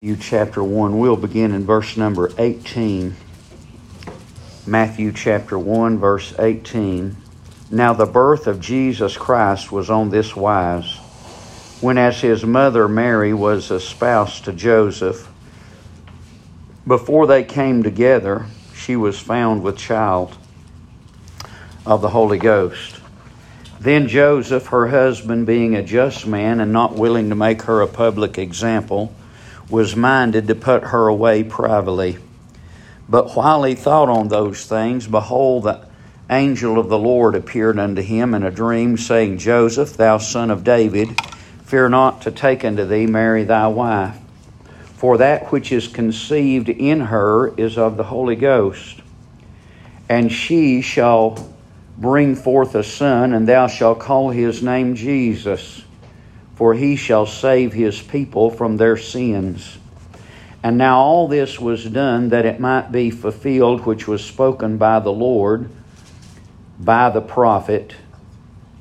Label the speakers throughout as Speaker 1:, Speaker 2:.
Speaker 1: Matthew chapter 1. We'll begin in verse number 18. Matthew chapter 1, verse 18. Now the birth of Jesus Christ was on this wise. When as his mother Mary was espoused to Joseph, before they came together, she was found with child of the Holy Ghost. Then Joseph, her husband, being a just man and not willing to make her a public example, was minded to put her away privately. But while he thought on those things, behold, the angel of the Lord appeared unto him in a dream, saying, Joseph, thou son of David, fear not to take unto thee Mary thy wife, for that which is conceived in her is of the Holy Ghost. And she shall bring forth a son, and thou shalt call his name Jesus for he shall save his people from their sins. And now all this was done that it might be fulfilled which was spoken by the Lord by the prophet,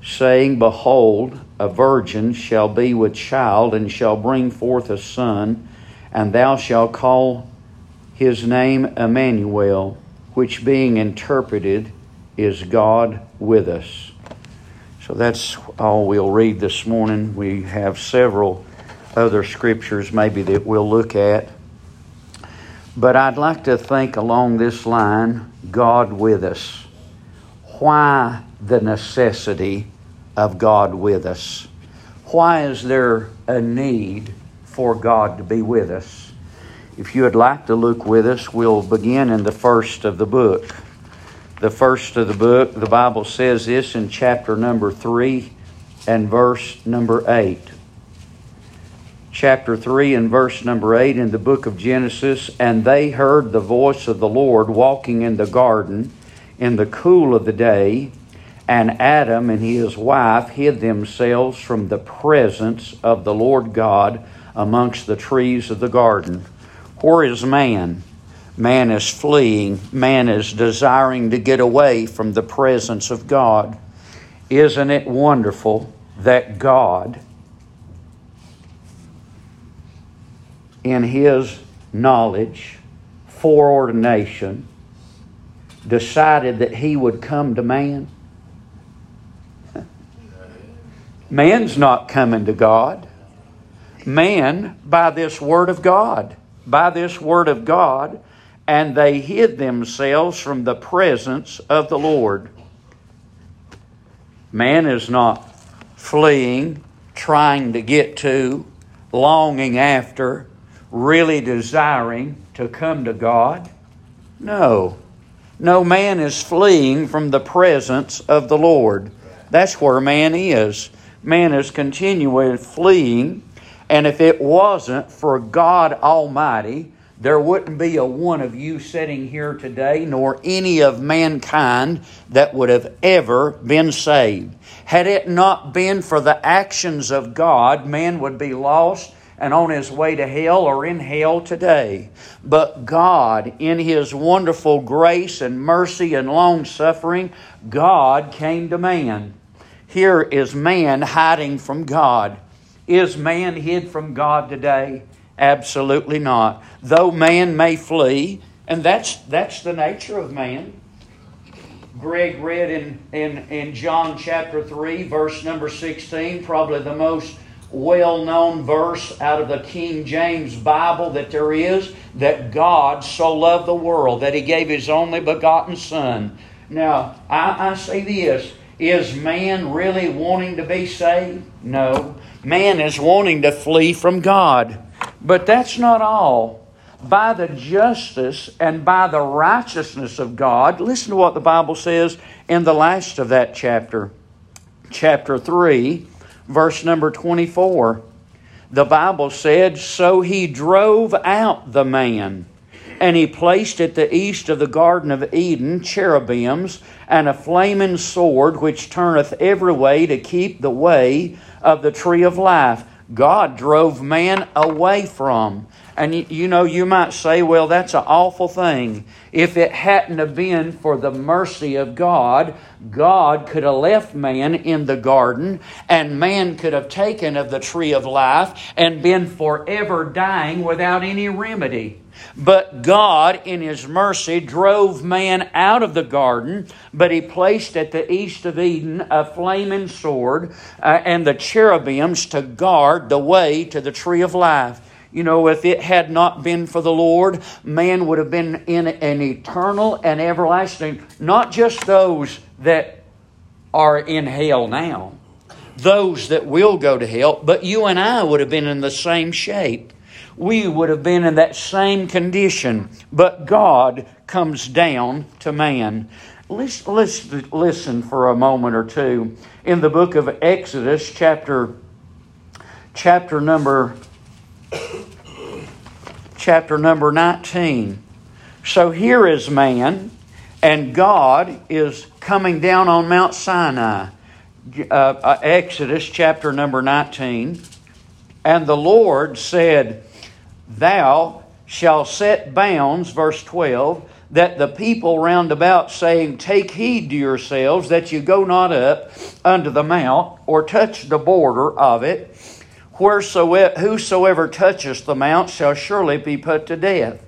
Speaker 1: saying, Behold, a virgin shall be with child, and shall bring forth a son, and thou shalt call his name Emmanuel, which being interpreted is God with us. So that's all we'll read this morning. We have several other scriptures maybe that we'll look at. But I'd like to think along this line God with us. Why the necessity of God with us? Why is there a need for God to be with us? If you would like to look with us, we'll begin in the first of the book the first of the book, the Bible says this in chapter number 3 and verse number 8. Chapter 3 and verse number 8 in the book of Genesis And they heard the voice of the Lord walking in the garden in the cool of the day, and Adam and his wife hid themselves from the presence of the Lord God amongst the trees of the garden. Where is man? Man is fleeing. Man is desiring to get away from the presence of God. Isn't it wonderful that God, in His knowledge, foreordination, decided that He would come to man? Man's not coming to God. Man, by this Word of God, by this Word of God, and they hid themselves from the presence of the Lord. Man is not fleeing, trying to get to, longing after, really desiring to come to God. No. No man is fleeing from the presence of the Lord. That's where man is. Man is continually fleeing. And if it wasn't for God Almighty, there wouldn't be a one of you sitting here today, nor any of mankind that would have ever been saved. Had it not been for the actions of God, man would be lost and on his way to hell or in hell today. But God, in his wonderful grace and mercy and long suffering, God came to man. Here is man hiding from God. Is man hid from God today? Absolutely not. Though man may flee, and that's, that's the nature of man. Greg read in, in, in John chapter 3, verse number 16, probably the most well known verse out of the King James Bible that there is that God so loved the world that he gave his only begotten Son. Now, I, I say this is man really wanting to be saved? No. Man is wanting to flee from God. But that's not all. By the justice and by the righteousness of God, listen to what the Bible says in the last of that chapter, chapter 3, verse number 24. The Bible said, So he drove out the man, and he placed at the east of the Garden of Eden cherubims and a flaming sword which turneth every way to keep the way of the tree of life. God drove man away from. And you, know, you might say, well, that's an awful thing. If it hadn't have been for the mercy of God, God could have left man in the garden, and man could have taken of the tree of life and been forever dying without any remedy. But God, in His mercy, drove man out of the garden, but He placed at the east of Eden a flaming sword uh, and the cherubims to guard the way to the tree of life. You know, if it had not been for the Lord, man would have been in an eternal and everlasting, not just those that are in hell now, those that will go to hell, but you and I would have been in the same shape. We would have been in that same condition, but God comes down to man. Let's, let's listen for a moment or two. In the book of Exodus, chapter, chapter number chapter number 19. So here is man, and God is coming down on Mount Sinai. Uh, uh, Exodus chapter number 19. And the Lord said, Thou shalt set bounds, verse 12, that the people round about saying, Take heed to yourselves that you go not up unto the mount, or touch the border of it Wheresoever, whosoever toucheth the mount shall surely be put to death.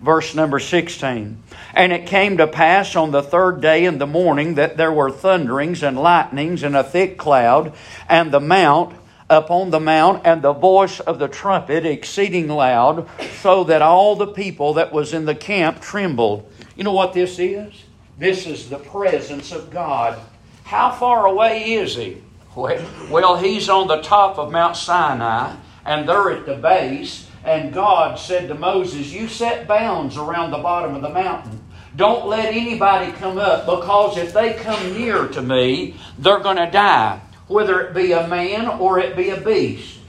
Speaker 1: Verse number 16. And it came to pass on the third day in the morning that there were thunderings and lightnings and a thick cloud, and the mount upon the mount, and the voice of the trumpet exceeding loud, so that all the people that was in the camp trembled. You know what this is? This is the presence of God. How far away is He? Well, he's on the top of Mount Sinai, and they're at the base, and God said to Moses, You set bounds around the bottom of the mountain. Don't let anybody come up, because if they come near to me, they're going to die, whether it be a man or it be a beast.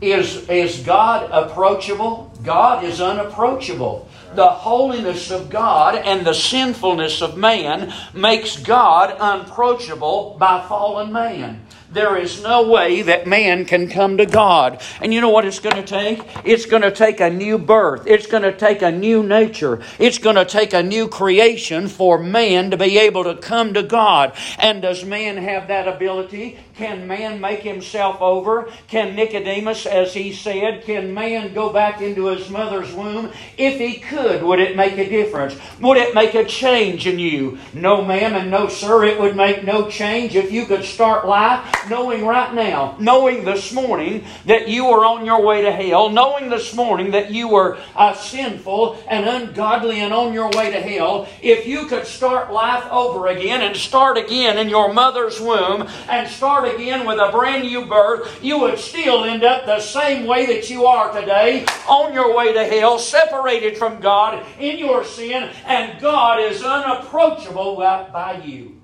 Speaker 1: Is, is God approachable? God is unapproachable the holiness of God and the sinfulness of man makes God unapproachable by fallen man. There is no way that man can come to God. And you know what it's going to take? It's going to take a new birth. It's going to take a new nature. It's going to take a new creation for man to be able to come to God. And does man have that ability? Can man make himself over? Can Nicodemus, as he said, can man go back into his mother's womb? If he could, would it make a difference? Would it make a change in you? No, ma'am, and no, sir, it would make no change if you could start life knowing right now, knowing this morning that you are on your way to hell, knowing this morning that you were uh, sinful and ungodly and on your way to hell. If you could start life over again and start again in your mother's womb and start start again with a brand new birth, you would still end up the same way that you are today, on your way to hell, separated from God in your sin, and God is unapproachable by you.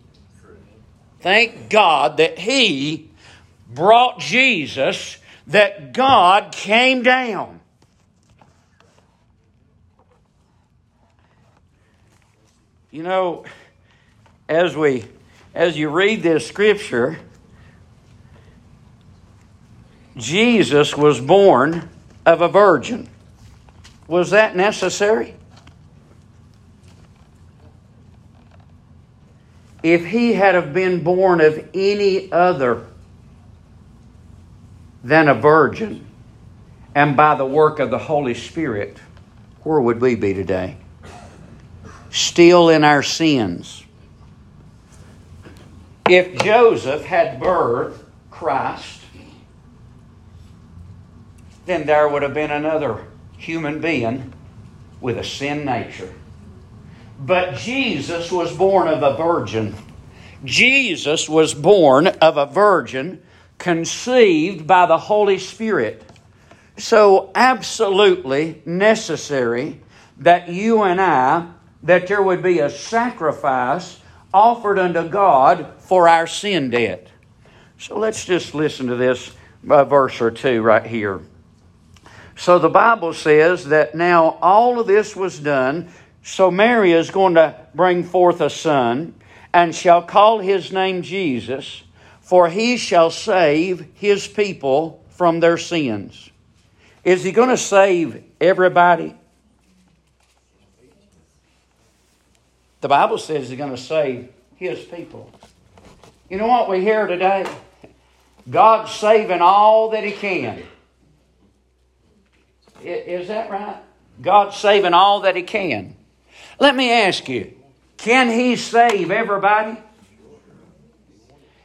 Speaker 1: Thank God that He brought Jesus, that God came down. You know, as we as you read this scripture, Jesus was born of a virgin. Was that necessary? If he had have been born of any other than a virgin and by the work of the Holy Spirit, where would we be today? Still in our sins. If Joseph had birthed Christ, then there would have been another human being with a sin nature. But Jesus was born of a virgin. Jesus was born of a virgin conceived by the Holy Spirit. So, absolutely necessary that you and I, that there would be a sacrifice offered unto God for our sin debt. So, let's just listen to this verse or two right here. So the Bible says that now all of this was done. So Mary is going to bring forth a son and shall call his name Jesus, for he shall save his people from their sins. Is he going to save everybody? The Bible says He's going to save His people. You know what we hear today? God's saving all that He can. Is that right? God's saving all that He can. Let me ask you can He save everybody?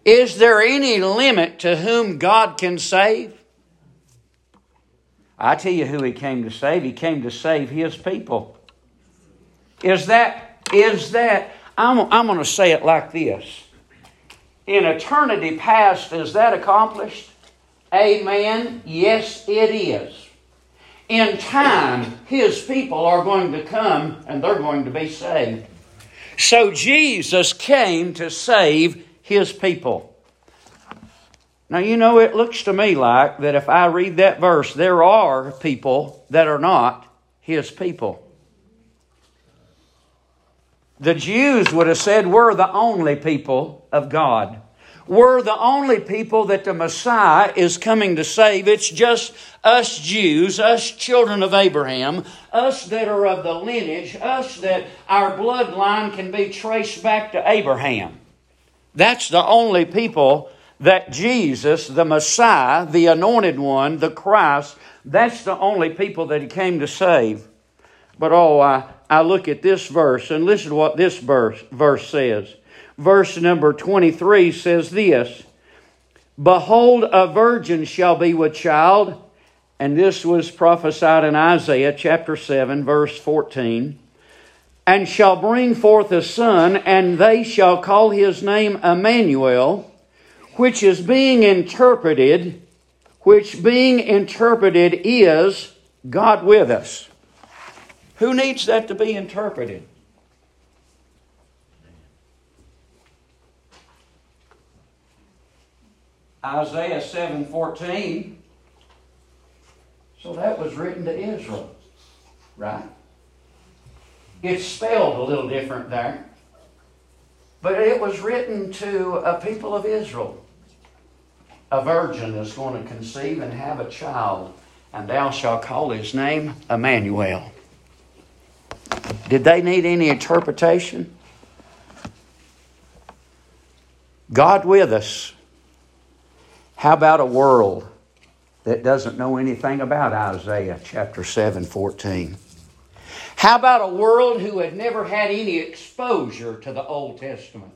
Speaker 1: Is there any limit to whom God can save? I tell you who He came to save. He came to save His people. Is that, is that, I'm, I'm going to say it like this. In eternity past, is that accomplished? Amen. Yes, it is. In time, His people are going to come and they're going to be saved. So Jesus came to save his people. Now, you know, it looks to me like that if I read that verse, there are people that are not his people. The Jews would have said, We're the only people of God. We're the only people that the Messiah is coming to save. It's just us Jews, us children of Abraham, us that are of the lineage, us that our bloodline can be traced back to Abraham. That's the only people that Jesus, the Messiah, the anointed one, the Christ, that's the only people that he came to save. But oh, I, I look at this verse and listen to what this verse, verse says. Verse number 23 says this Behold, a virgin shall be with child. And this was prophesied in Isaiah chapter 7, verse 14 and shall bring forth a son, and they shall call his name Emmanuel, which is being interpreted, which being interpreted is God with us. Who needs that to be interpreted? Isaiah 7:14. So that was written to Israel, right? It's spelled a little different there. But it was written to a people of Israel. A virgin is going to conceive and have a child, and thou shalt call his name Emmanuel. Did they need any interpretation? God with us. How about a world that doesn't know anything about Isaiah chapter 7 14? How about a world who had never had any exposure to the Old Testament?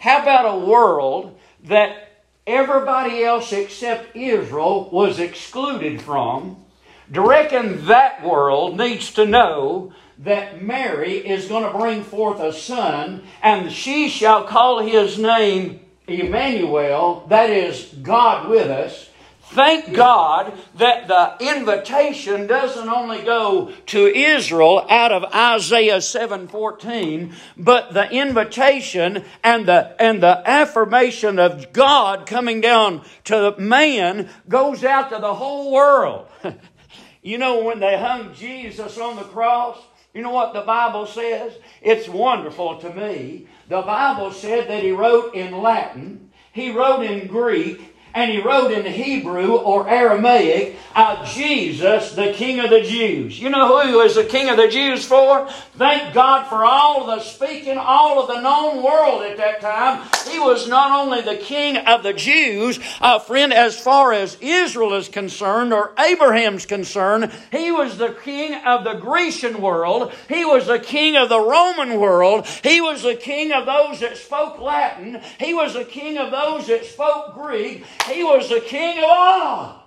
Speaker 1: How about a world that everybody else except Israel was excluded from? Do reckon that world needs to know that Mary is going to bring forth a son, and she shall call his name Emmanuel, that is, God with us. Thank God that the invitation doesn't only go to Israel out of Isaiah 7:14, but the invitation and the and the affirmation of God coming down to man goes out to the whole world. you know when they hung Jesus on the cross, you know what the Bible says? It's wonderful to me. The Bible said that he wrote in Latin, he wrote in Greek, and he wrote in Hebrew or Aramaic, uh, Jesus, the King of the Jews. You know who was the King of the Jews for? Thank God for all the speaking, all of the known world at that time. He was not only the King of the Jews, uh, friend, as far as Israel is concerned or Abraham's concerned, he was the King of the Grecian world. He was the King of the Roman world. He was the King of those that spoke Latin. He was the King of those that spoke Greek. He was the king of all.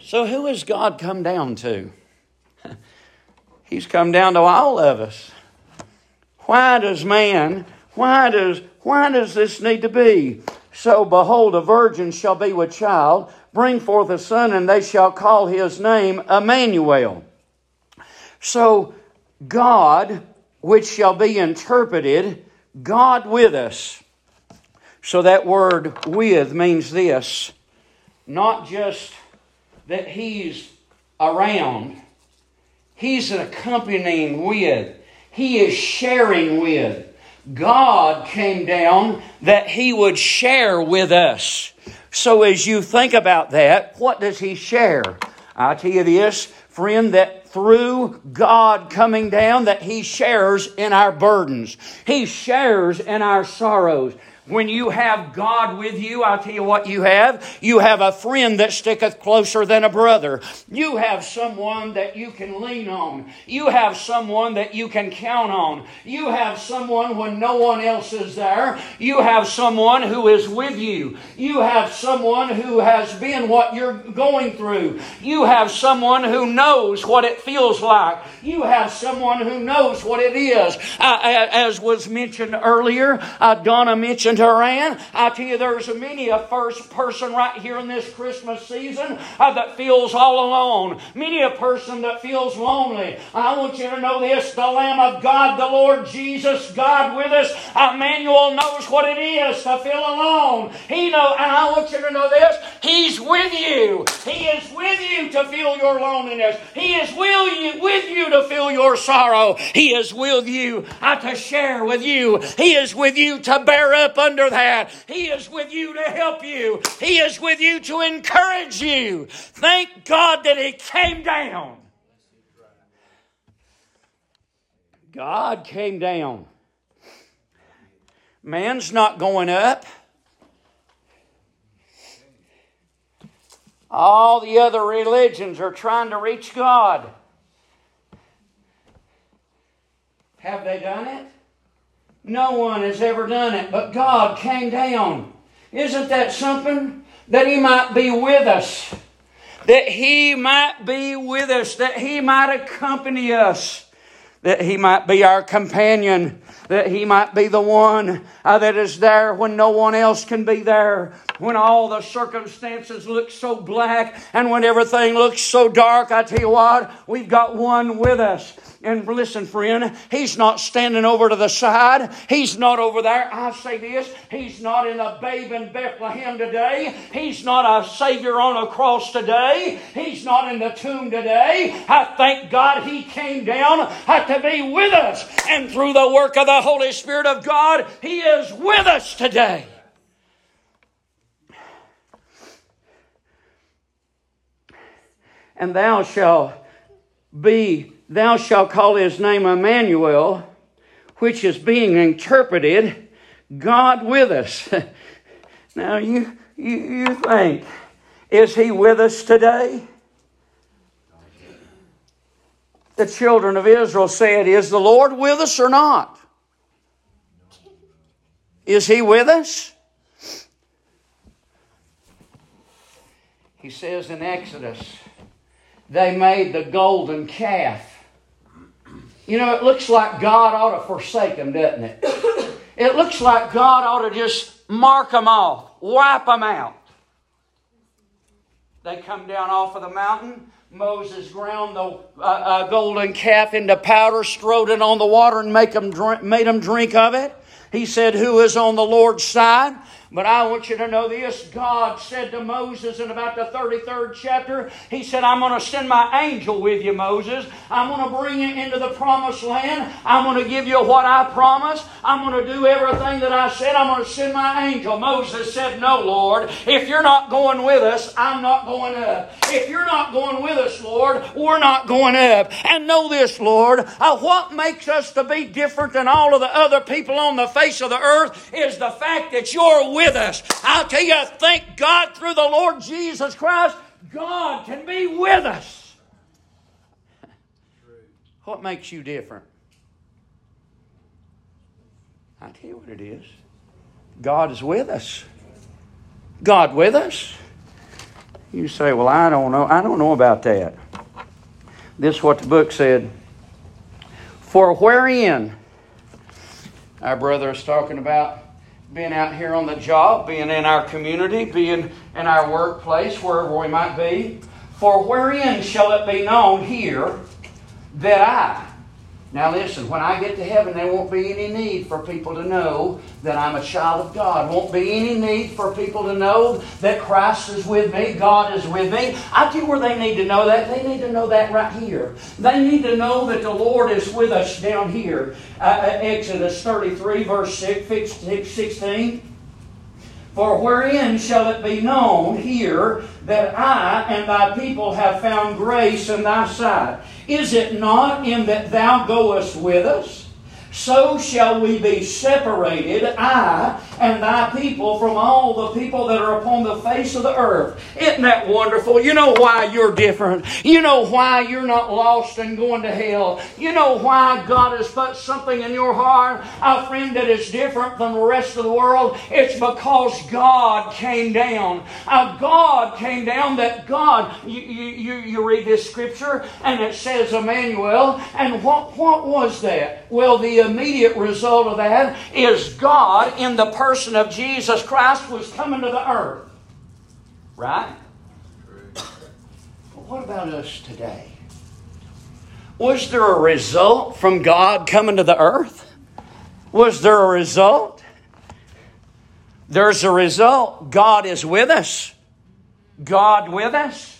Speaker 1: So, who has God come down to? He's come down to all of us. Why does man, why does, why does this need to be? So, behold, a virgin shall be with child, bring forth a son, and they shall call his name Emmanuel. So, God, which shall be interpreted, God with us. So that word with means this not just that he's around, he's accompanying with, he is sharing with. God came down that he would share with us. So as you think about that, what does he share? I tell you this, friend, that through God coming down, that he shares in our burdens. He shares in our sorrows. When you have God with you, I'll tell you what you have. You have a friend that sticketh closer than a brother. You have someone that you can lean on. You have someone that you can count on. You have someone when no one else is there. You have someone who is with you. You have someone who has been what you're going through. You have someone who knows what it feels like. You have someone who knows what it is. Uh, as was mentioned earlier, uh, Donna mentioned Iran. I tell you, there's many a first person right here in this Christmas season uh, that feels all alone. Many a person that feels lonely. I want you to know this: the Lamb of God, the Lord Jesus, God with us. Emmanuel knows what it is to feel alone. He know, and I want you to know this: He's with you. He is with you to feel your loneliness. He is with you, with you to feel your sorrow. He is with you uh, to share with you. He is with you to bear up under that. He is with you to help you, He is with you to encourage you. Thank God that He came down. God came down. Man's not going up. All the other religions are trying to reach God. Have they done it? No one has ever done it, but God came down. Isn't that something? That He might be with us. That He might be with us. That He might accompany us. That He might be our companion. That He might be the one uh, that is there when no one else can be there when all the circumstances look so black and when everything looks so dark, I tell you what, we've got one with us. And listen, friend, he's not standing over to the side. He's not over there. I say this, he's not in a babe in Bethlehem today. He's not a Savior on a cross today. He's not in the tomb today. I thank God he came down to be with us. And through the work of the Holy Spirit of God, he is with us today. and thou shalt be, thou shalt call his name Emmanuel, which is being interpreted, God with us. now you, you, you think, is he with us today? The children of Israel said, Is the Lord with us or not? Is he with us? He says in Exodus, they made the golden calf. You know, it looks like God ought to forsake them, doesn't it? It looks like God ought to just mark them off, wipe them out. They come down off of the mountain. Moses ground the uh, uh, golden calf into powder, strode it on the water, and make them drink, made them drink of it. He said, Who is on the Lord's side? But I want you to know this God said to Moses in about the 33rd chapter, He said, I'm going to send my angel with you, Moses. I'm going to bring you into the promised land. I'm going to give you what I promised. I'm going to do everything that I said. I'm going to send my angel. Moses said, No, Lord. If you're not going with us, I'm not going up. If you're not going with us, Lord, we're not going up. And know this, Lord, uh, what makes us to be different than all of the other people on the face of the earth is the fact that you're with us. I'll tell you, thank God through the Lord Jesus Christ, God can be with us. What makes you different? i tell you what it is. God is with us. God with us. You say, Well, I don't know. I don't know about that. This is what the book said. For wherein, our brother is talking about being out here on the job, being in our community, being in our workplace, wherever we might be. For wherein shall it be known here that I, now listen, when I get to heaven, there won't be any need for people to know that I'm a child of God. Won't be any need for people to know that Christ is with me, God is with me. I tell you where they need to know that. They need to know that right here. They need to know that the Lord is with us down here. Uh, uh Exodus 33, verse 16.
Speaker 2: For wherein shall it be known here that I and thy people have found grace in thy sight? Is it not in that thou goest with us? So shall we be separated, I and thy people, from all the people that are upon the face of the earth. Isn't that wonderful? You know why you're different. You know why you're not lost and going to hell. You know why God has put something in your heart, a friend that is different from the rest of the world. It's because God came down. Uh, God came down that God, you, you, you read this scripture and it says Emmanuel, and what, what was that? Well, the immediate result of that is God, in the person of Jesus Christ, was coming to the earth. Right? But what about us today? Was there a result from God coming to the earth? Was there a result? There's a result. God is with us. God with us.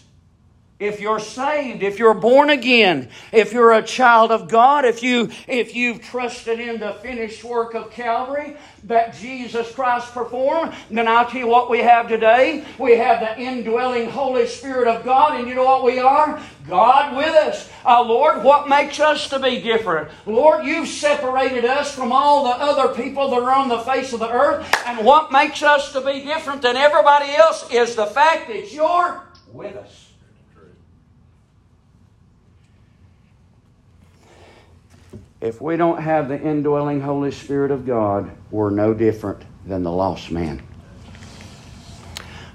Speaker 2: If you're saved, if you're born again, if you're a child of God, if you if you've trusted in the finished work of Calvary that Jesus Christ performed, then I'll tell you what we have today. We have the indwelling Holy Spirit of God, and you know what we are? God with us. Uh, Lord, what makes us to be different? Lord, you've separated us from all the other people that are on the face of the earth, and what makes us to be different than everybody else is the fact that you're with us. If we don't have the indwelling Holy Spirit of God, we're no different than the lost man.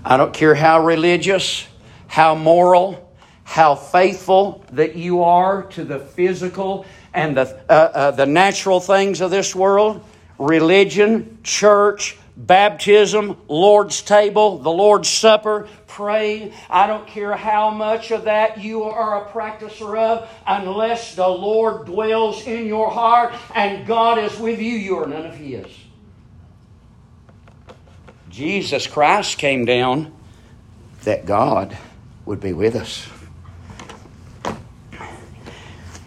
Speaker 2: I don't care how religious, how moral, how faithful that you are to the physical and the, uh, uh, the natural things of this world religion, church, baptism, Lord's table, the Lord's supper, praying. I don't care how much of that you are a practicer of, unless the Lord dwells in your heart and God is with you, you are none of His. Jesus Christ came down that God would be with us.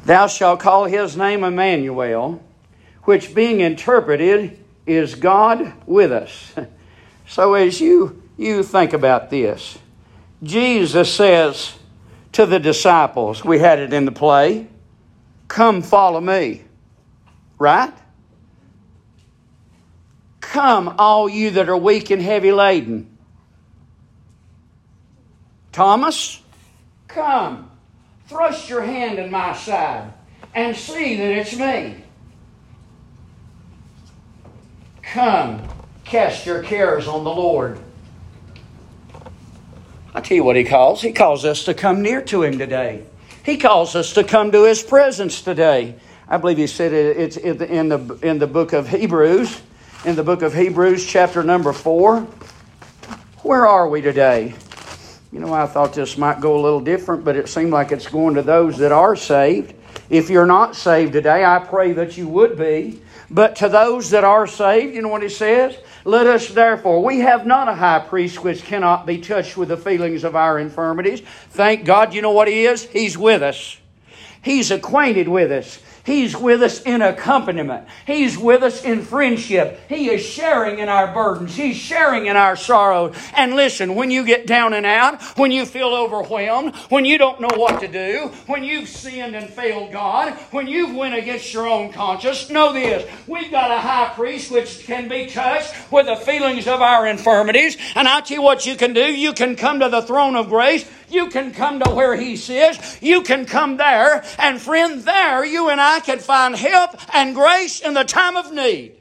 Speaker 2: Thou shalt call his name Emmanuel, which being interpreted is God with us. So as you, you think about this, Jesus says to the disciples, we had it in the play, come follow me. Right? Come, all you that are weak and heavy laden. Thomas, come, thrust your hand in my side and see that it's me. Come, cast your cares on the Lord. I tell you what he calls. He calls us to come near to him today. He calls us to come to his presence today. I believe he said it's in the, in the book of Hebrews, in the book of Hebrews, chapter number four. Where are we today? You know, I thought this might go a little different, but it seemed like it's going to those that are saved. If you're not saved today, I pray that you would be. But to those that are saved, you know what he says? Let us therefore, we have not a high priest which cannot be touched with the feelings of our infirmities. Thank God, you know what he is? He's with us. He's acquainted with us. He's with us in accompaniment. He's with us in friendship. He is sharing in our burdens. He's sharing in our sorrow. And listen, when you get down and out, when you feel overwhelmed, when you don't know what to do, when you've sinned and failed God, when you've went against your own conscience, know this. We've got a high priest which can be touched with the feelings of our infirmities. And I'll tell you what you can do. You can come to the throne of grace. You can come to where He sits. You can come there. And friend, there you and I can find help and grace in the time of need.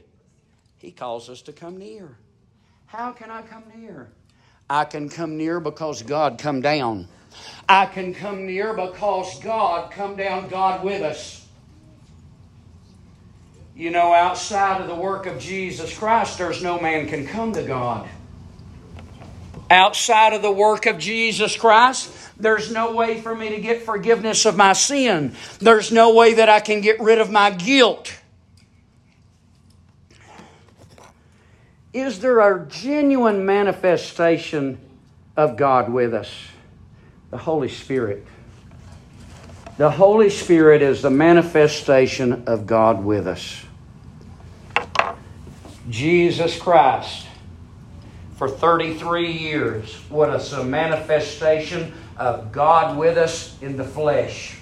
Speaker 2: He calls us to come near. How can I come near? I can come near because God come down. I can come near because God come down, God with us. You know, outside of the work of Jesus Christ, there's no man can come to God outside of the work of Jesus Christ, there's no way for me to get forgiveness of my sin. There's no way that I can get rid of my guilt. Is there a genuine manifestation of God with us? The Holy Spirit. The Holy Spirit is the manifestation of God with us. Jesus Christ for 33 years. What a manifestation of God with us in the flesh.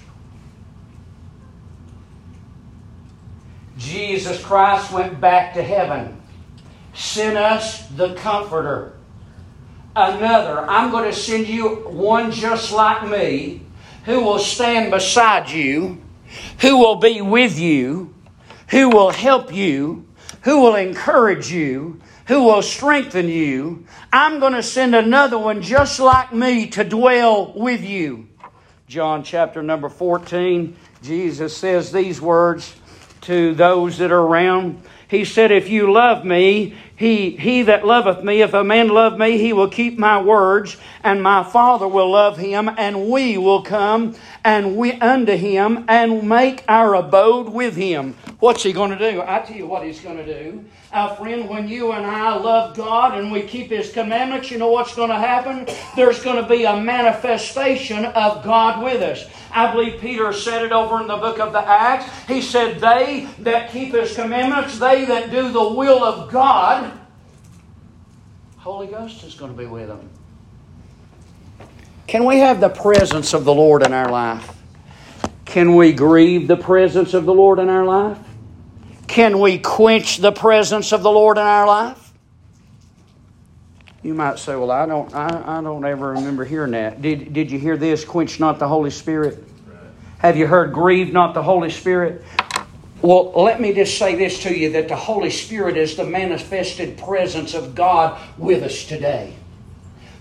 Speaker 2: Jesus Christ went back to heaven, sent us the Comforter. Another, I'm going to send you one just like me who will stand beside you, who will be with you, who will help you, who will encourage you, who will strengthen you. I'm going to send another one just like me to dwell with you. John chapter number 14, Jesus says these words to those that are around. He said, If you love me, he, he that loveth me, if a man love me, he will keep my words, and my Father will love him, and we will come and we unto him and make our abode with him. What's he going to do? I tell you what he's going to do. Our friend, when you and I love God and we keep his commandments, you know what's going to happen? There's going to be a manifestation of God with us. I believe Peter said it over in the book of the Acts. He said, They that keep his commandments, they that do the will of God, Holy Ghost is going to be with them. Can we have the presence of the Lord in our life? Can we grieve the presence of the Lord in our life? Can we quench the presence of the Lord in our life? You might say, "Well, I don't, I, I don't ever remember hearing that." Did Did you hear this? Quench not the Holy Spirit. Have you heard grieve not the Holy Spirit? Well, let me just say this to you: that the Holy Spirit is the manifested presence of God with us today.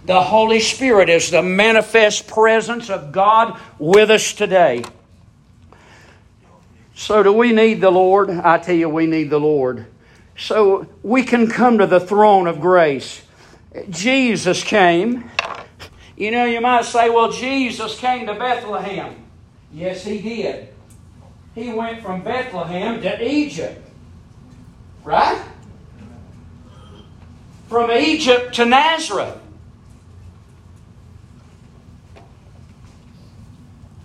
Speaker 2: The Holy Spirit is the manifest presence of God with us today. So, do we need the Lord? I tell you, we need the Lord. So, we can come to the throne of grace. Jesus came. You know, you might say, well, Jesus came to Bethlehem. Yes, he did. He went from Bethlehem to Egypt. Right? From Egypt to Nazareth.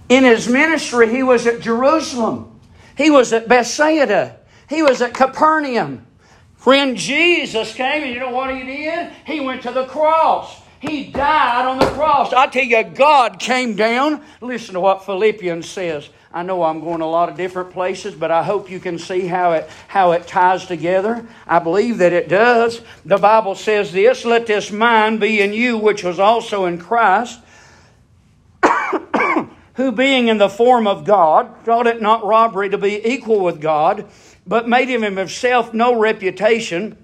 Speaker 2: In his ministry, he was at Jerusalem. He was at Bethsaida. He was at Capernaum. Friend, Jesus came and you know what he did? He went to the cross. He died on the cross. I tell you, God came down. Listen to what Philippians says. I know I'm going a lot of different places, but I hope you can see how it, how it ties together. I believe that it does. The Bible says this Let this mind be in you, which was also in Christ, who being in the form of God, thought it not robbery to be equal with God but made him himself no reputation,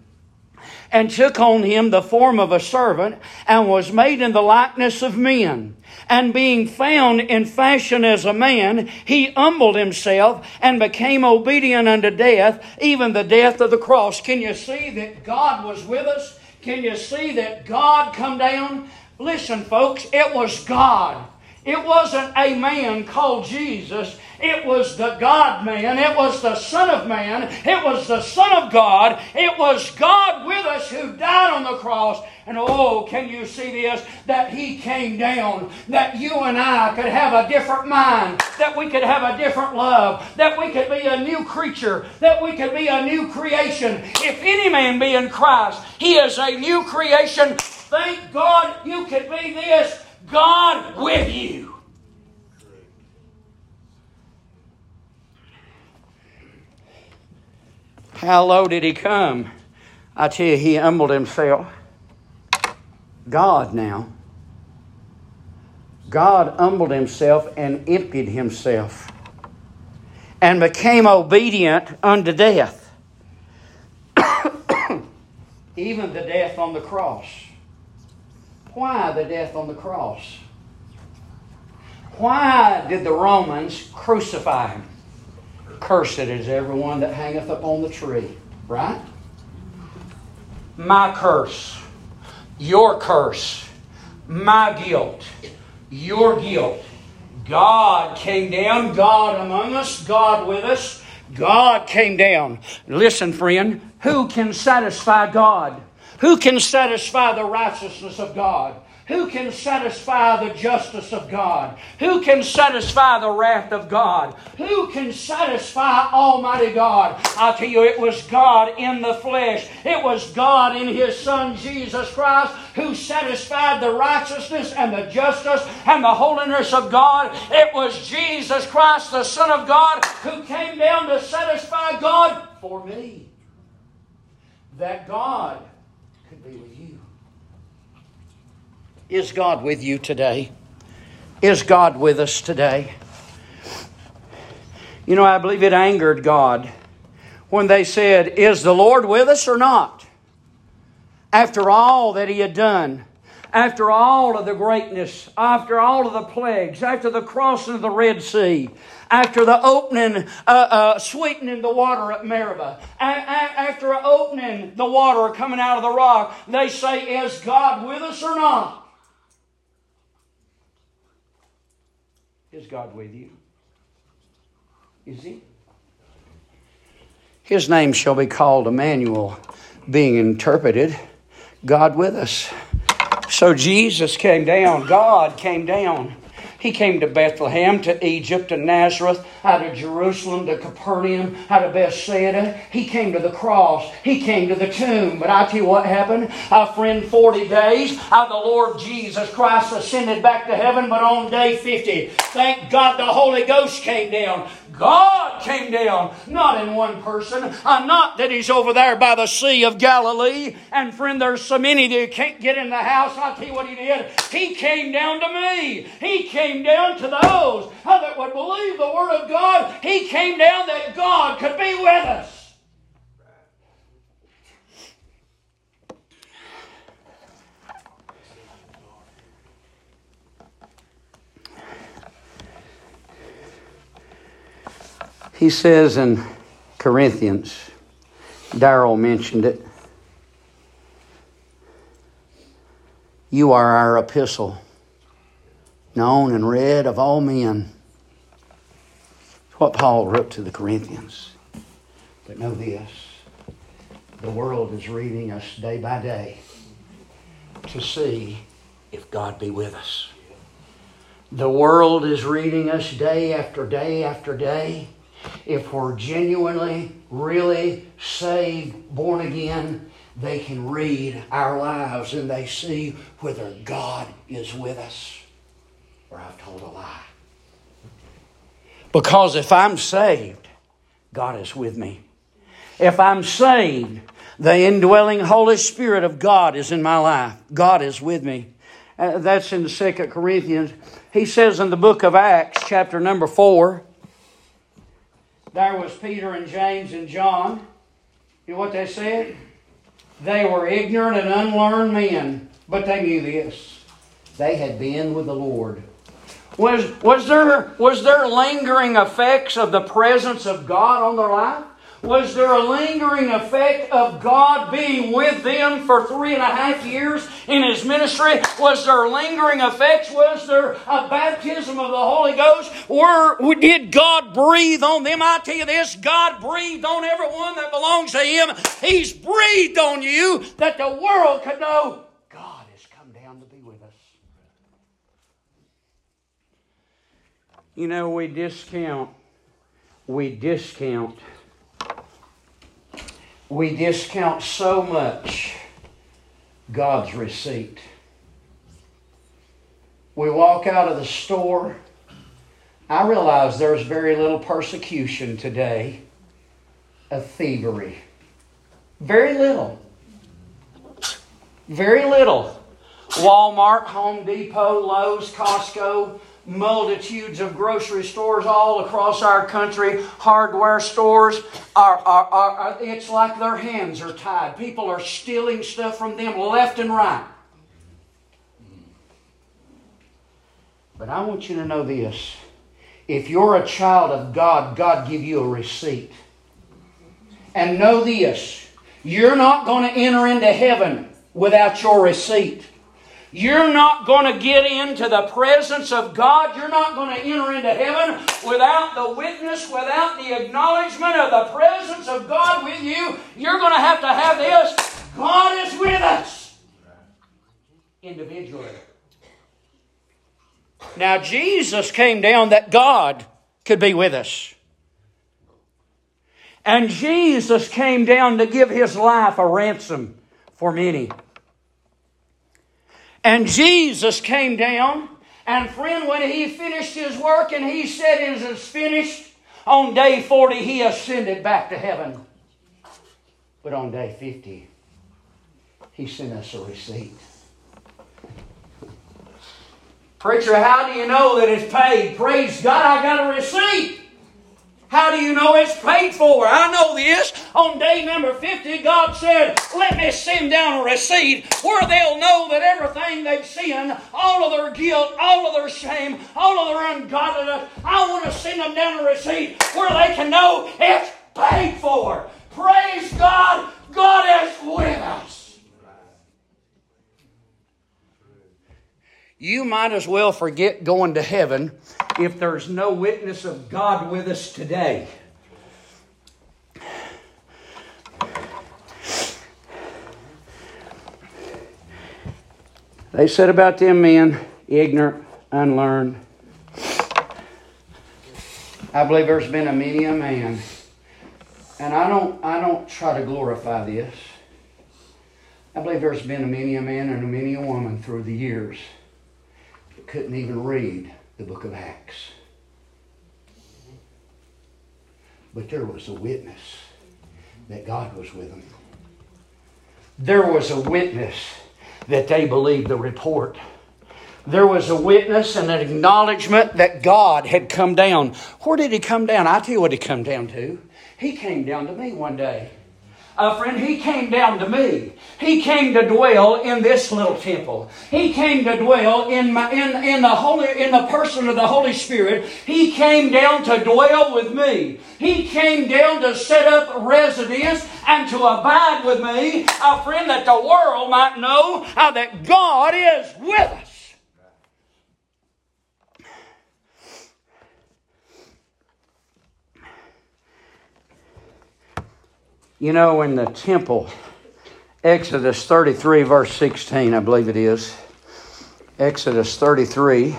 Speaker 2: and took on him the form of a servant, and was made in the likeness of men. And being found in fashion as a man, he humbled himself and became obedient unto death, even the death of the cross. Can you see that God was with us? Can you see that God come down? Listen, folks, it was God. It wasn't a man called Jesus. It was the God man. It was the Son of Man. It was the Son of God. It was God with us who died on the cross. And oh, can you see this? That He came down. That you and I could have a different mind. That we could have a different love. That we could be a new creature. That we could be a new creation. If any man be in Christ, he is a new creation. Thank God you could be this God with you. How low did he come? I tell you, he humbled himself. God now. God humbled himself and emptied himself and became obedient unto death. Even the death on the cross. Why the death on the cross? Why did the Romans crucify him? Cursed is everyone that hangeth upon the tree. Right? My curse, your curse, my guilt, your guilt. God came down, God among us, God with us. God came down. Listen, friend, who can satisfy God? Who can satisfy the righteousness of God? Who can satisfy the justice of God? Who can satisfy the wrath of God? Who can satisfy Almighty God? I tell you, it was God in the flesh. It was God in His Son Jesus Christ who satisfied the righteousness and the justice and the holiness of God. It was Jesus Christ, the Son of God, who came down to satisfy God for me. That God could be with you. Is God with you today? Is God with us today? You know, I believe it angered God when they said, Is the Lord with us or not? After all that He had done, after all of the greatness, after all of the plagues, after the crossing of the Red Sea, after the opening, uh, uh, sweetening the water at Meribah, a- a- after opening the water coming out of the rock, they say, Is God with us or not? Is God with you? Is He? His name shall be called Emmanuel, being interpreted, God with us. So Jesus came down, God came down. He came to Bethlehem, to Egypt, to Nazareth, out of Jerusalem, to Capernaum, out of Bethsaida. He came to the cross. He came to the tomb. But I tell you what happened. Uh, friend, 40 days, uh, the Lord Jesus Christ ascended back to heaven, but on day 50, thank God the Holy Ghost came down. God came down, not in one person. Uh, not that He's over there by the Sea of Galilee. And friend, there's so many that can't get in the house. I'll tell you what He did. He came down to me. He came down to those uh, that would believe the Word of God. He came down that God could be with us. He says in Corinthians, Darrell mentioned it. You are our epistle, known and read of all men. It's what Paul wrote to the Corinthians. But know this the world is reading us day by day to see if God be with us. The world is reading us day after day after day if we're genuinely, really saved, born again, they can read our lives and they see whether God is with us I've told a lie. Because if I'm saved, God is with me. If I'm saved, the indwelling Holy Spirit of God is in my life. God is with me. Uh, that's in 2 Corinthians. He says in the book of Acts, chapter number 4, there was Peter and James and John. You know what they said? They were ignorant and unlearned men, but they knew this. They had been with the Lord. Was, was, there, was there lingering effects of the presence of God on their life? Was there a lingering effect of God being with them for three and a half years in His ministry? Was there lingering effects? Was there a baptism of the Holy Ghost? Or did God breathe on them? I tell you this God breathed on everyone that belongs to Him. He's breathed on you that the world could know God has come down to be with us. You know, we discount, we discount we discount so much God's receipt. We walk out of the store. I realize there's very little persecution today of thievery. Very little. Very little. Walmart, Home Depot, Lowe's, Costco, multitudes of grocery stores all across our country, hardware stores, are, are, are, it's like their hands are tied. People are stealing stuff from them left and right. But I want you to know this. If you're a child of God, God give you a receipt. And know this, you're not going to enter into heaven without your receipt. You're not going to get into the presence of God. You're not going to enter into heaven without the witness, without the acknowledgement of the presence of God with you. You're going to have to have this God is with us individually. Now, Jesus came down that God could be with us. And Jesus came down to give his life a ransom for many. And Jesus came down, and friend, when he finished his work and he said it is finished, on day 40 he ascended back to heaven. But on day 50, he sent us a receipt. Preacher, how do you know that it's paid? Praise God, I got a receipt. How do you know it's paid for? I know this. On day number 50, God said, Let me send down a receipt where they'll know that everything they've sinned, all of their guilt, all of their shame, all of their ungodliness, I want to send them down a receipt where they can know it's paid for. Praise God, God is with us. You might as well forget going to heaven if there's no witness of God with us today. They said about them men, ignorant, unlearned. I believe there's been a many a man, and I don't, I don't try to glorify this. I believe there's been a many a man and a many a woman through the years couldn't even read the book of Acts. But there was a witness that God was with them. There was a witness that they believed the report. There was a witness and an acknowledgement that God had come down. Where did he come down? I tell you what he come down to. He came down to me one day. Uh, friend, he came down to me. He came to dwell in this little temple. He came to dwell in my in, in the holy in the person of the Holy Spirit. He came down to dwell with me. He came down to set up residence and to abide with me, a friend, that the world might know how that God is with us. You know, in the temple, Exodus 33, verse 16, I believe it is. Exodus 33.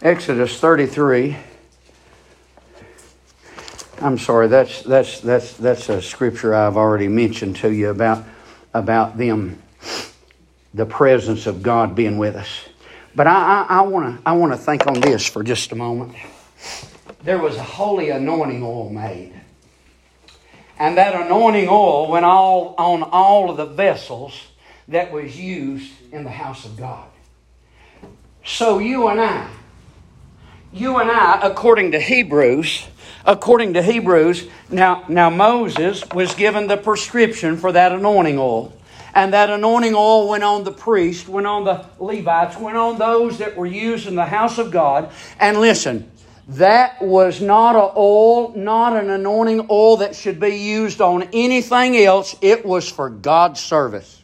Speaker 2: Exodus 33. I'm sorry, that's, that's, that's, that's a scripture I've already mentioned to you about, about them, the presence of God being with us. But I, want to I want to think on this for just a moment. There was a holy anointing oil made. And that anointing oil went all on all of the vessels that was used in the house of God. So you and I, you and I, according to Hebrews, according to Hebrews, now, now Moses was given the prescription for that anointing oil. And that anointing oil went on the priest, went on the Levites, went on those that were used in the house of God. And listen, that was not an oil, not an anointing oil that should be used on anything else. It was for God's service.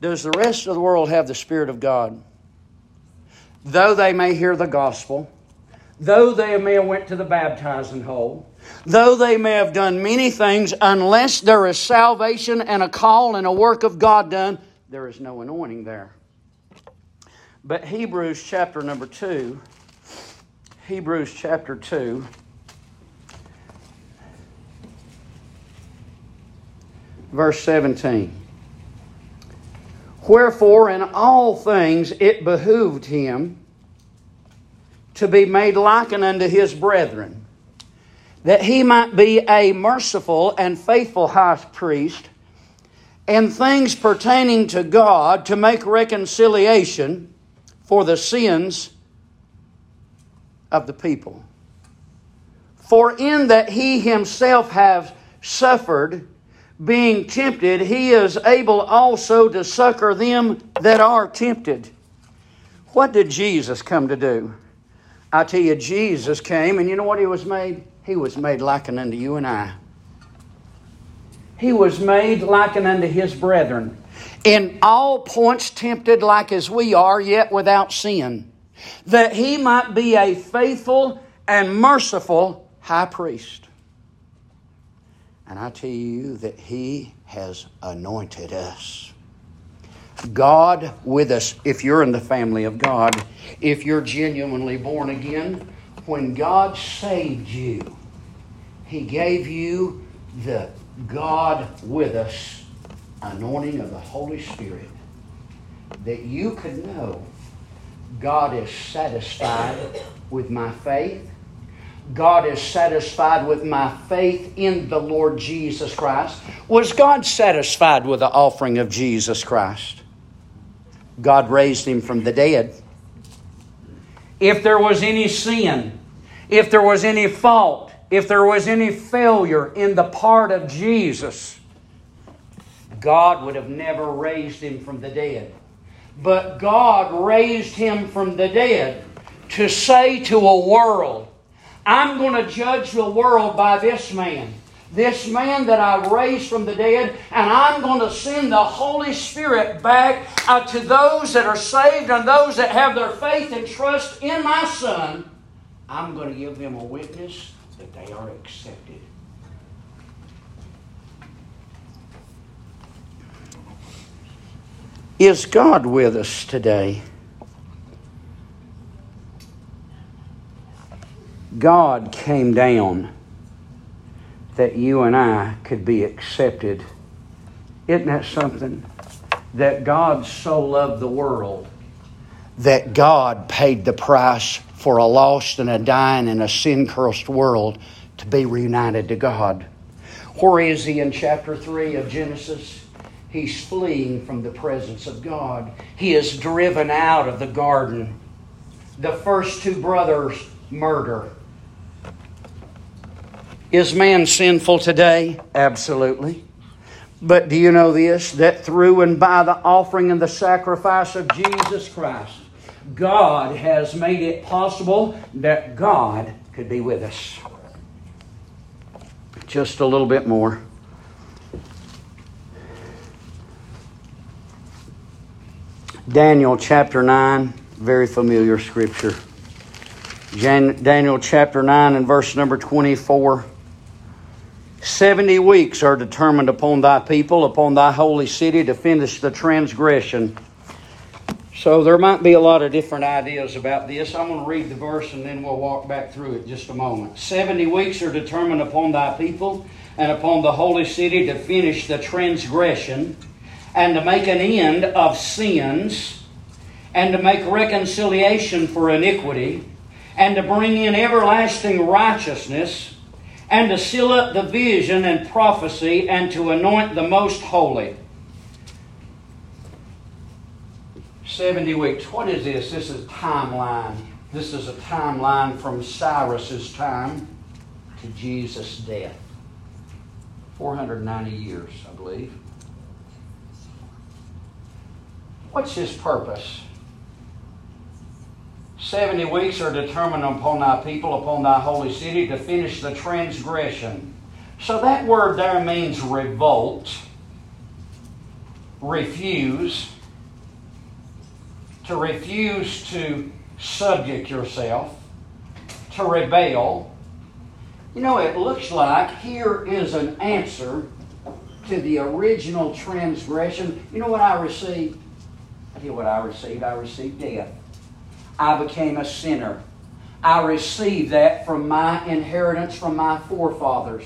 Speaker 2: Does the rest of the world have the Spirit of God? Though they may hear the gospel, though they may have went to the baptizing hole, though they may have done many things, unless there is salvation and a call and a work of God done, there is no anointing there. But Hebrews chapter number 2, Hebrews chapter 2, verse 17. Wherefore, in all things it behooved him to be made like unto his brethren that he might be a merciful and faithful high priest in things pertaining to God to make reconciliation for the sins of the people. For in that he himself has suffered, being tempted, he is able also to succor them that are tempted. What did Jesus come to do? I tell you, Jesus came, and you know what he was made? He was made like unto you and I. He was made like unto his brethren. In all points tempted like as we are, yet without sin. That he might be a faithful and merciful high priest.
Speaker 1: And I tell you that He has anointed us. God with us, if you're in the family of God, if you're genuinely born again, when God saved you, He gave you the God with us anointing of the Holy Spirit that you could know God is satisfied with my faith. God is satisfied with my faith in the Lord Jesus Christ. Was God satisfied with the offering of Jesus Christ? God raised him from the dead. If there was any sin, if there was any fault, if there was any failure in the part of Jesus, God would have never raised him from the dead. But God raised him from the dead to say to a world, I'm going to judge the world by this man. This man that I raised from the dead, and I'm going to send the Holy Spirit back uh, to those that are saved and those that have their faith and trust in my Son. I'm going to give them a witness that they are accepted. Is God with us today? God came down that you and I could be accepted. Isn't that something? That God so loved the world that God paid the price for a lost and a dying and a sin cursed world to be reunited to God. Where is he in chapter 3 of Genesis? He's fleeing from the presence of God. He is driven out of the garden. The first two brothers murder. Is man sinful today? Absolutely. But do you know this? That through and by the offering and the sacrifice of Jesus Christ, God has made it possible that God could be with us. Just a little bit more. Daniel chapter 9, very familiar scripture. Jan- Daniel chapter 9 and verse number 24. Seventy weeks are determined upon thy people, upon thy holy city, to finish the transgression. So there might be a lot of different ideas about this. I'm going to read the verse and then we'll walk back through it just a moment. Seventy weeks are determined upon thy people and upon the holy city to finish the transgression and to make an end of sins, and to make reconciliation for iniquity, and to bring in everlasting righteousness, and to seal up the vision and prophecy, and to anoint the most holy. 70 weeks. What is this? This is a timeline. This is a timeline from Cyrus's time to Jesus' death. 490 years, I believe. What's his purpose? Seventy weeks are determined upon thy people, upon thy holy city, to finish the transgression. So that word there means revolt, refuse, to refuse to subject yourself, to rebel. You know, it looks like here is an answer to the original transgression. You know what I received? I tell you what I received. I received death. I became a sinner. I received that from my inheritance from my forefathers.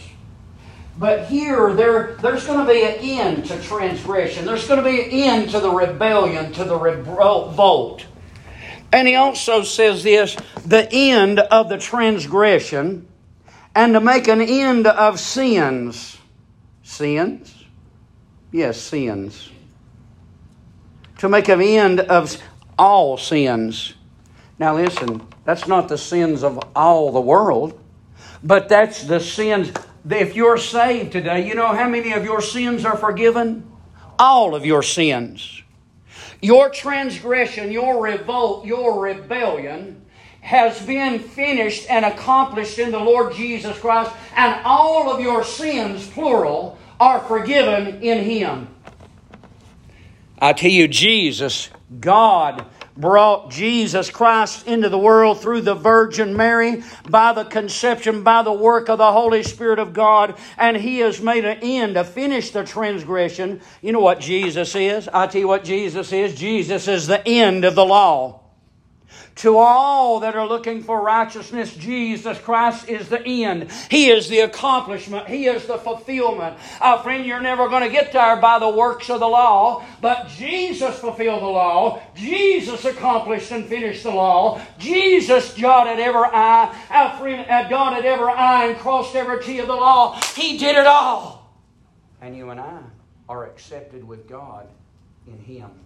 Speaker 1: But here, there, there's going to be an end to transgression. There's going to be an end to the rebellion, to the revolt. And he also says this the end of the transgression and to make an end of sins. Sins? Yes, sins to make an end of all sins. Now, listen, that's not the sins of all the world, but that's the sins. If you're saved today, you know how many of your sins are forgiven? All of your sins. Your transgression, your revolt, your rebellion has been finished and accomplished in the Lord Jesus Christ, and all of your sins, plural, are forgiven in Him. I tell you, Jesus, God
Speaker 2: brought Jesus Christ into the world through the Virgin Mary by the conception, by the work of the Holy Spirit of God, and He has made an end to finish the transgression. You know what Jesus is? I tell you what Jesus is. Jesus is the end of the law. To all that are looking for righteousness, Jesus Christ is the end. He is the accomplishment. He is the fulfillment. Uh, friend, you're never going to get there by the works of the law, but Jesus fulfilled the law. Jesus accomplished and finished the law. Jesus jotted every I, uh, friend, uh, dotted every I and crossed every T of the law. He did it all. And you and I are accepted with God in Him.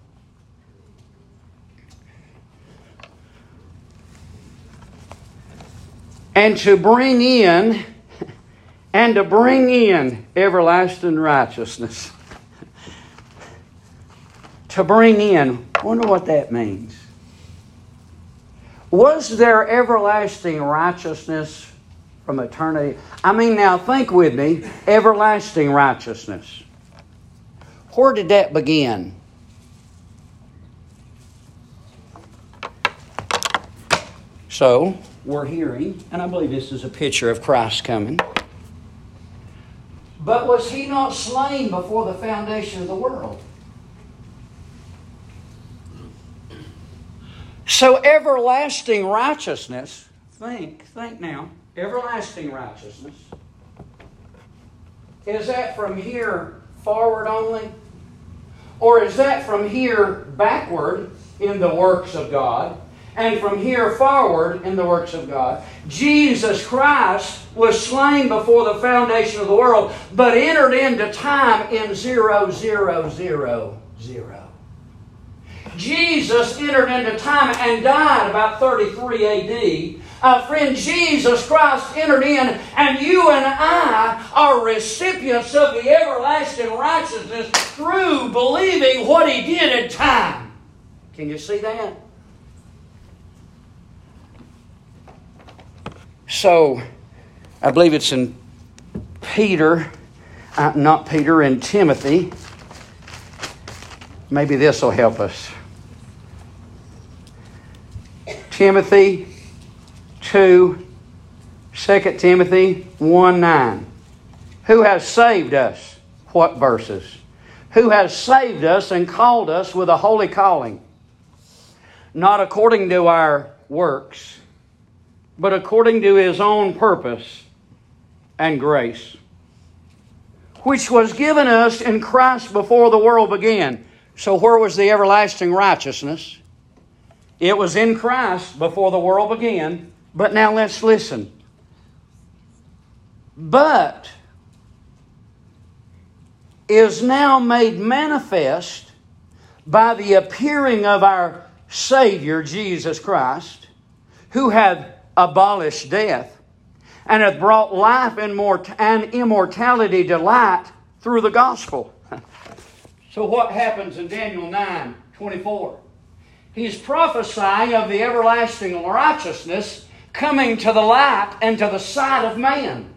Speaker 2: And to bring in and to bring in everlasting righteousness. to bring in, wonder what that means. Was there everlasting righteousness from eternity? I mean, now think with me everlasting righteousness. Where did that begin? So, we're hearing, and I believe this is a picture of Christ coming. But was he not slain before the foundation of the world? So, everlasting righteousness, think, think now, everlasting righteousness, is that from here forward only? Or is that from here backward in the works of God? And from here forward in the works of God. Jesus Christ was slain before the foundation of the world, but entered into time in zero, zero, zero, zero. Jesus entered into time and died about 33 AD. Uh, friend, Jesus Christ entered in, and you and I are recipients of the everlasting righteousness through believing what He did in time. Can you see that? So, I believe it's in Peter, uh, not Peter, in Timothy. Maybe this will help us. Timothy 2, 2 Timothy 1 9. Who has saved us? What verses? Who has saved us and called us with a holy calling, not according to our works but according to his own purpose and grace, which was given us in Christ before the world began. So, where was the everlasting righteousness? It was in Christ before the world began. But now let's listen. But is now made manifest by the appearing of our Savior, Jesus Christ, who hath abolished death, and hath brought life and immortality to light through the gospel. so, what happens in Daniel 9 24? He's prophesying of the everlasting righteousness coming to the light and to the sight of man.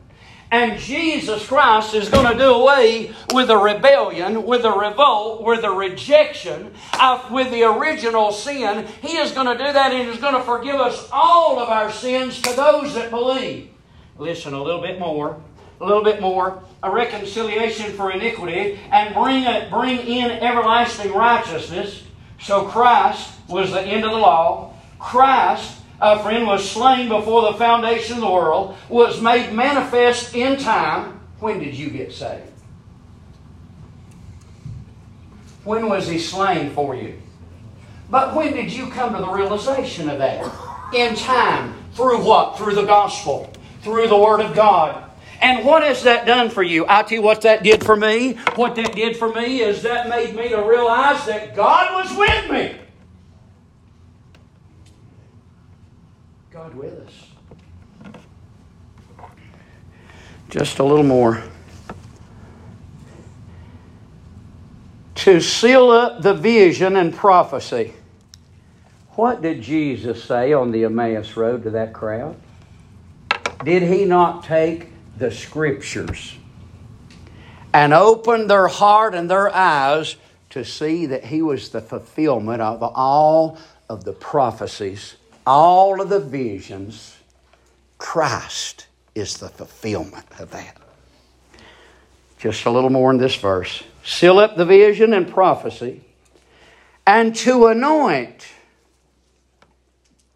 Speaker 2: And Jesus Christ is going to do away with the rebellion, with the revolt, with the rejection, uh, with the original sin. He is going to do that and He's going to forgive us all of our sins to those that believe. Listen a little bit more. A little bit more. A reconciliation for iniquity and bring, it, bring in everlasting righteousness. So Christ was the end of the law. Christ a friend, was slain before the foundation of the world, was made manifest in time. When did you get saved? When was he slain for you? But when did you come to the realization of that? In time. Through what? Through the gospel. Through the Word of God. And what has that done for you? I'll tell you what that did for me. What that did for me is that made me to realize that God was with me. God with us. Just a little more. To seal up the vision and prophecy. What did Jesus say on the Emmaus Road to that crowd? Did he not take the scriptures and open their heart and their eyes to see that he was the fulfillment of all of the prophecies, all of the visions, Christ is the fulfillment of that. Just a little more in this verse. Seal up the vision and prophecy, and to anoint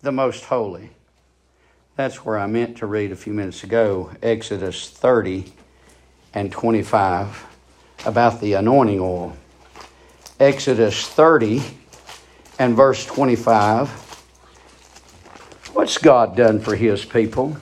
Speaker 2: the most holy. That's where I meant to read a few minutes ago, Exodus 30 and 25, about the anointing oil. Exodus 30 and verse 25. What's God done for his people?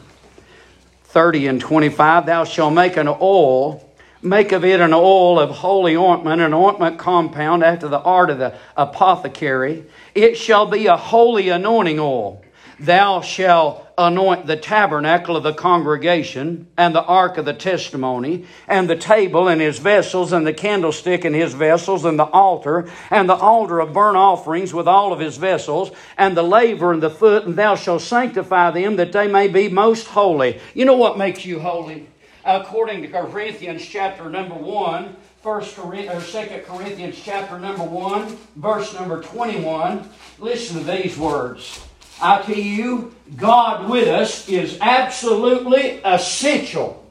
Speaker 2: 30 and 25 Thou shalt make an oil, make of it an oil of holy ointment, an ointment compound after the art of the apothecary. It shall be a holy anointing oil. Thou shalt anoint the tabernacle of the congregation, and the ark of the testimony, and the table and his vessels, and the candlestick and his vessels, and the altar, and the altar of burnt offerings with all of his vessels, and the laver and the foot, and thou shalt sanctify them that they may be most holy. You know what makes you holy? According to Corinthians chapter number 1, First or Second Corinthians chapter number one, verse number twenty-one. Listen to these words. I tell you, God with us is absolutely essential.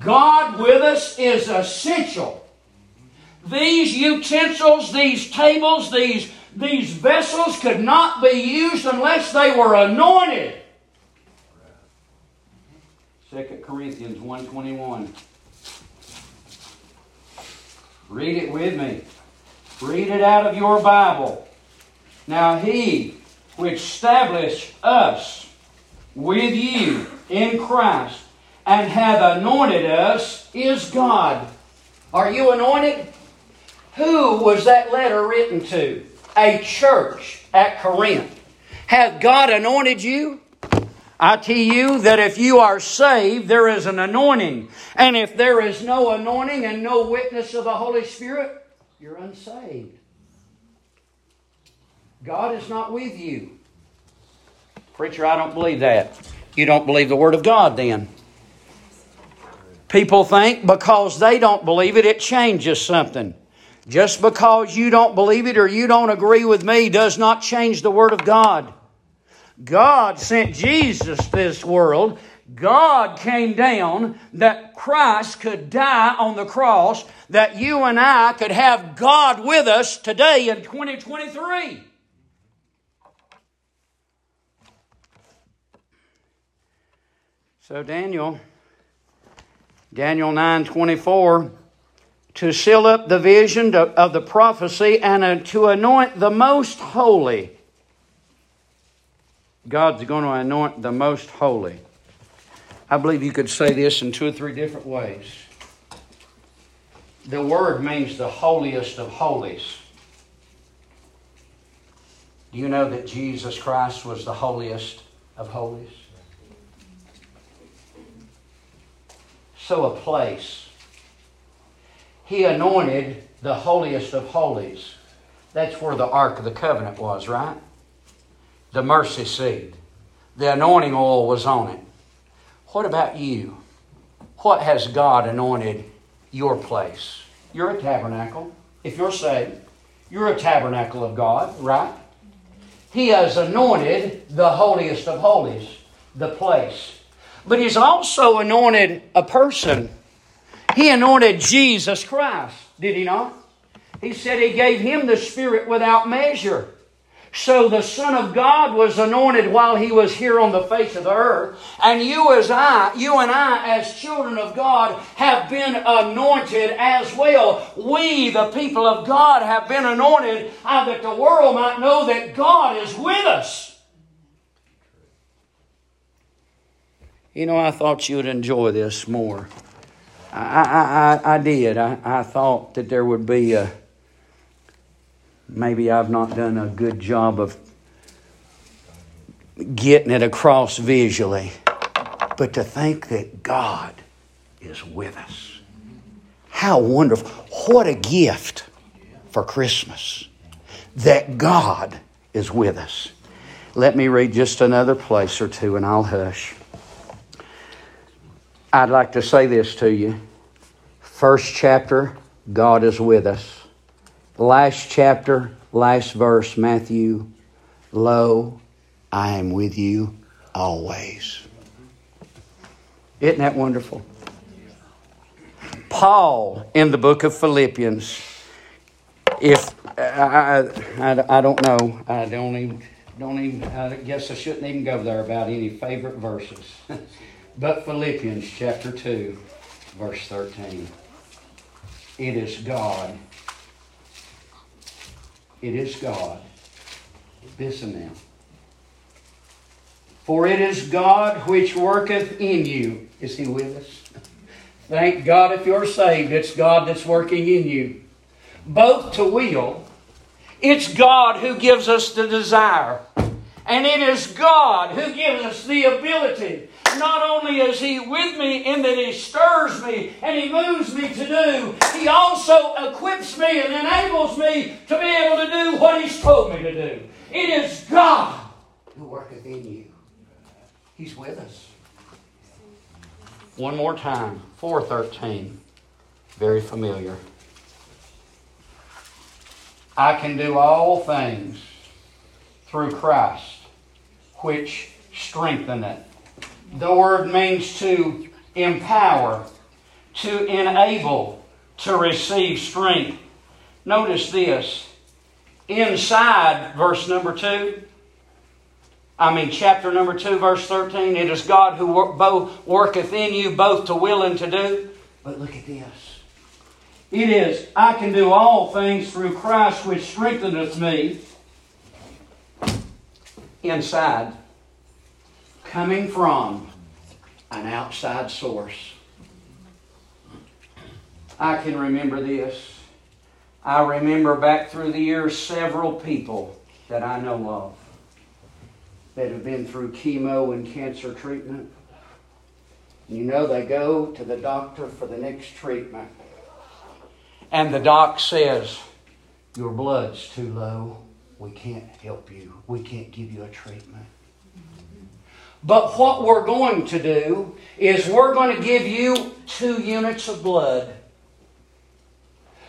Speaker 2: God with us is essential. These utensils, these tables, these, these vessels could not be used unless they were anointed. 2 Corinthians 1.21 Read it with me. Read it out of your Bible. Now he which established us with you in Christ and hath anointed us is God. Are you anointed? Who was that letter written to? A church at Corinth. Hath God anointed you? I tell you that if you are saved, there is an anointing. And if there is no anointing and no witness of the Holy Spirit, you're unsaved. God is not with you. Preacher, I don't believe that. You don't believe the Word of God then. People think because they don't believe it, it changes something. Just because you don't believe it or you don't agree with me does not change the Word of God. God sent Jesus to this world. God came down that Christ could die on the cross, that you and I could have God with us today in 2023. So Daniel, Daniel 9:24, to seal up the vision of the prophecy and to anoint the most holy. God's going to anoint the most holy. I believe you could say this in two or three different ways. The word means the holiest of holies. Do you know that Jesus Christ was the holiest of holies? So a place. He anointed the holiest of holies. That's where the Ark of the Covenant was, right? The mercy seat. The anointing oil was on it. What about you? What has God anointed your place? You're a tabernacle. If you're saved, you're a tabernacle of God, right? He has anointed the holiest of holies, the place. But he's also anointed a person. He anointed Jesus Christ, did he not? He said he gave him the Spirit without measure. So the Son of God was anointed while he was here on the face of the earth. And you as I, you and I as children of God have been anointed as well. We, the people of God, have been anointed that the world might know that God is with us. You know, I thought you would enjoy this more. I, I, I, I did. I, I thought that there would be a. Maybe I've not done a good job of getting it across visually. But to think that God is with us. How wonderful. What a gift for Christmas that God is with us. Let me read just another place or two and I'll hush. I'd like to say this to you. First chapter, God is with us. Last chapter, last verse, Matthew Lo, I am with you always. Isn't that wonderful? Paul in the book of Philippians, if I, I, I don't know, I don't even, don't even, I guess I shouldn't even go there about any favorite verses. but Philippians chapter 2, verse 13. It is God. It is God. Listen now. For it is God which worketh in you. Is He with us? Thank God if you're saved, it's God that's working in you. Both to will, it's God who gives us the desire. And it is God who gives us the ability. Not only is He with me in that He stirs me and He moves me to do, He also equips me and enables me to be able to do what He's told me to do. It is God who worketh in you. He's with us. One more time. 413. Very familiar. I can do all things through Christ, which strengtheneth. The word means to empower, to enable, to receive strength. Notice this. Inside verse number 2, I mean, chapter number 2, verse 13, it is God who work, both worketh in you both to will and to do. But look at this. It is, I can do all things through Christ which strengtheneth me. Inside, coming from an outside source. I can remember this. I remember back through the years several people that I know of that have been through chemo and cancer treatment. You know, they go to the doctor for the next treatment. And the doc says, Your blood's too low. We can't help you. We can't give you a treatment. But what we're going to do is we're going to give you two units of blood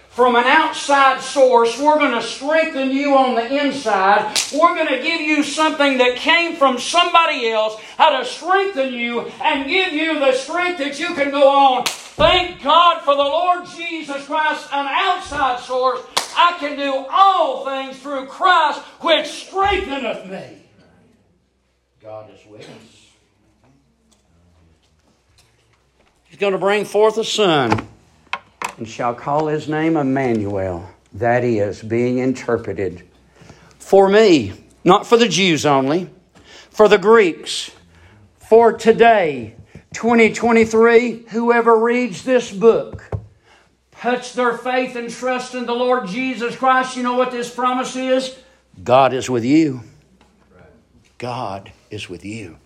Speaker 2: from an outside source. We're going to strengthen you on the inside. We're going to give you something that came from somebody else, how to strengthen you and give you the strength that you can go on. Thank God for the Lord Jesus Christ, an outside source. I can do all things through Christ, which strengtheneth me. God is with us. He's going to bring forth a son and shall call his name Emmanuel. That is, being interpreted. For me, not for the Jews only, for the Greeks, for today, 2023, whoever reads this book, puts their faith and trust in the Lord Jesus Christ, you know what this promise is? God is with you. God is with you.